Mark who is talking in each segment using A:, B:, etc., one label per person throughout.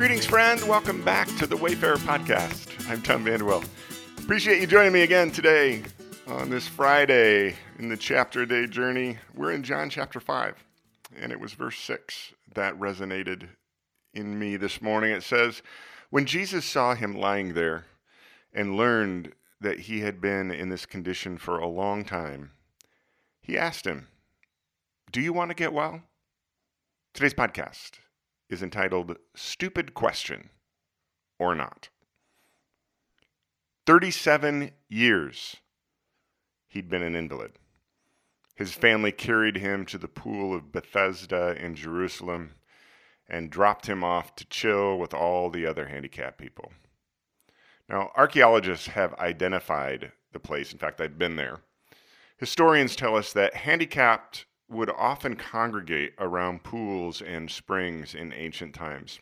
A: Greetings, friend. Welcome back to the Wayfarer Podcast. I'm Tom Vanderwell. Appreciate you joining me again today on this Friday in the chapter day journey. We're in John chapter 5, and it was verse 6 that resonated in me this morning. It says, When Jesus saw him lying there and learned that he had been in this condition for a long time, he asked him, Do you want to get well? Today's podcast is entitled Stupid Question or Not. 37 years he'd been an invalid. His family carried him to the pool of Bethesda in Jerusalem and dropped him off to chill with all the other handicapped people. Now, archaeologists have identified the place. In fact, I've been there. Historians tell us that handicapped would often congregate around pools and springs in ancient times.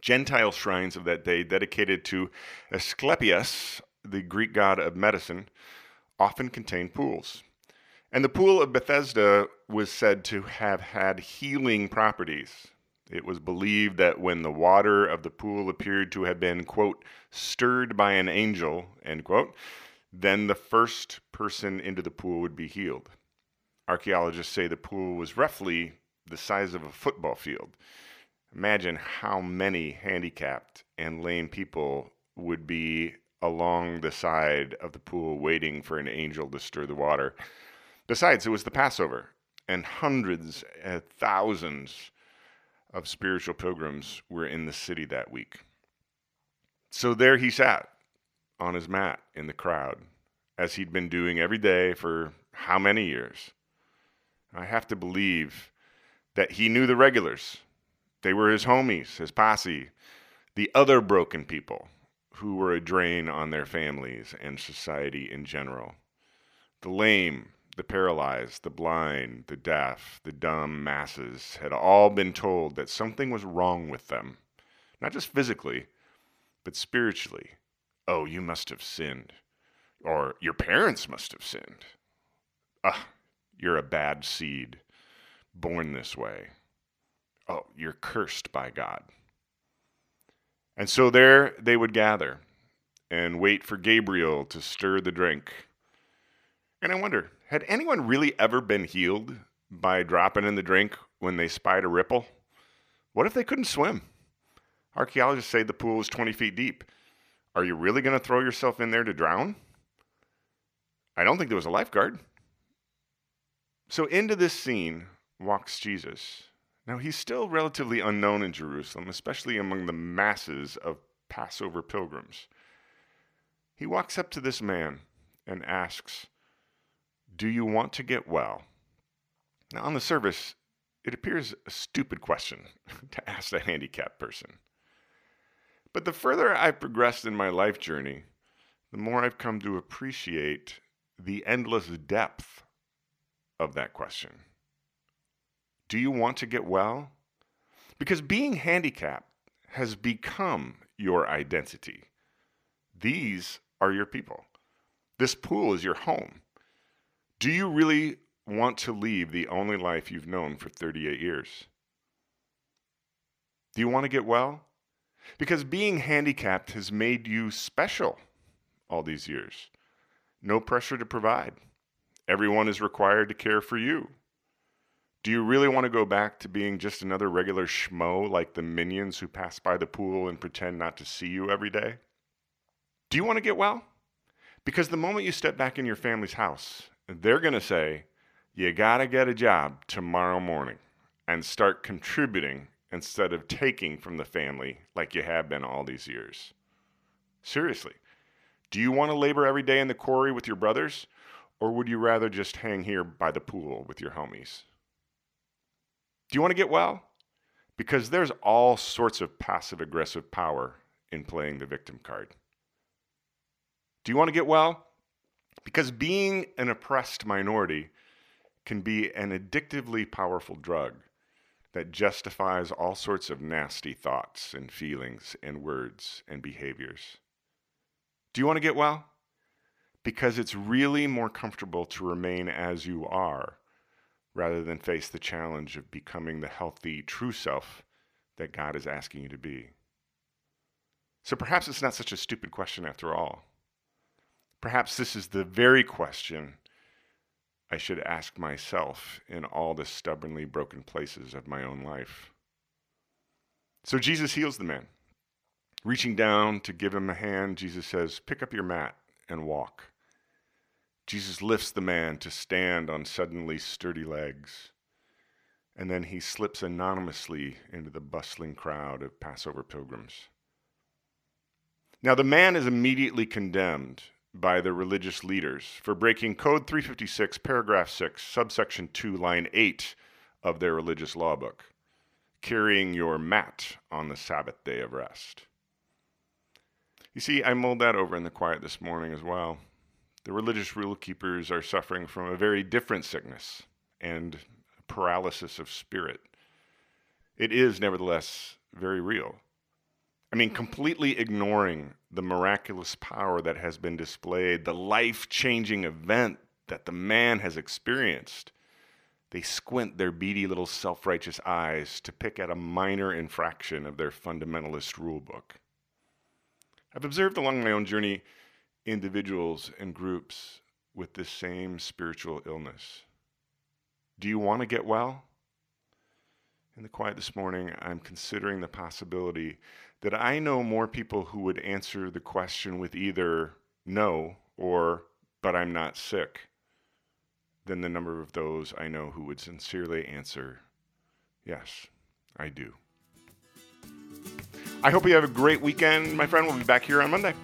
A: Gentile shrines of that day, dedicated to Asclepius, the Greek god of medicine, often contained pools. And the pool of Bethesda was said to have had healing properties. It was believed that when the water of the pool appeared to have been, quote, stirred by an angel, end quote, then the first person into the pool would be healed. Archaeologists say the pool was roughly the size of a football field. Imagine how many handicapped and lame people would be along the side of the pool waiting for an angel to stir the water. Besides, it was the Passover, and hundreds and thousands of spiritual pilgrims were in the city that week. So there he sat on his mat in the crowd, as he'd been doing every day for how many years? I have to believe that he knew the regulars. They were his homies, his posse, the other broken people who were a drain on their families and society in general. The lame, the paralyzed, the blind, the deaf, the dumb masses had all been told that something was wrong with them, not just physically, but spiritually. Oh, you must have sinned. Or your parents must have sinned. Ah, you're a bad seed, born this way. Oh, you're cursed by God. And so there they would gather and wait for Gabriel to stir the drink. And I wonder, had anyone really ever been healed by dropping in the drink when they spied a ripple? What if they couldn't swim? Archaeologists say the pool is 20 feet deep. Are you really going to throw yourself in there to drown? I don't think there was a lifeguard. So into this scene walks Jesus. Now, he's still relatively unknown in Jerusalem, especially among the masses of Passover pilgrims. He walks up to this man and asks, Do you want to get well? Now, on the surface, it appears a stupid question to ask a handicapped person. But the further I've progressed in my life journey, the more I've come to appreciate the endless depth of that question. Do you want to get well? Because being handicapped has become your identity. These are your people. This pool is your home. Do you really want to leave the only life you've known for 38 years? Do you want to get well? Because being handicapped has made you special all these years. No pressure to provide. Everyone is required to care for you. Do you really want to go back to being just another regular schmo like the minions who pass by the pool and pretend not to see you every day? Do you want to get well? Because the moment you step back in your family's house, they're going to say, you got to get a job tomorrow morning and start contributing instead of taking from the family like you have been all these years. Seriously, do you want to labor every day in the quarry with your brothers? Or would you rather just hang here by the pool with your homies? Do you want to get well? Because there's all sorts of passive aggressive power in playing the victim card. Do you want to get well? Because being an oppressed minority can be an addictively powerful drug that justifies all sorts of nasty thoughts and feelings and words and behaviors. Do you want to get well? Because it's really more comfortable to remain as you are rather than face the challenge of becoming the healthy, true self that God is asking you to be. So perhaps it's not such a stupid question after all. Perhaps this is the very question I should ask myself in all the stubbornly broken places of my own life. So Jesus heals the man. Reaching down to give him a hand, Jesus says, Pick up your mat and walk. Jesus lifts the man to stand on suddenly sturdy legs. And then he slips anonymously into the bustling crowd of Passover pilgrims. Now, the man is immediately condemned by the religious leaders for breaking Code 356, paragraph 6, subsection 2, line 8 of their religious law book carrying your mat on the Sabbath day of rest. You see, I mulled that over in the quiet this morning as well. The religious rule keepers are suffering from a very different sickness and paralysis of spirit. It is, nevertheless, very real. I mean, completely ignoring the miraculous power that has been displayed, the life changing event that the man has experienced, they squint their beady little self righteous eyes to pick at a minor infraction of their fundamentalist rule book. I've observed along my own journey individuals and groups with this same spiritual illness. Do you want to get well? In the quiet this morning, I'm considering the possibility that I know more people who would answer the question with either no or but I'm not sick than the number of those I know who would sincerely answer yes, I do. I hope you have a great weekend, my friend. We'll be back here on Monday.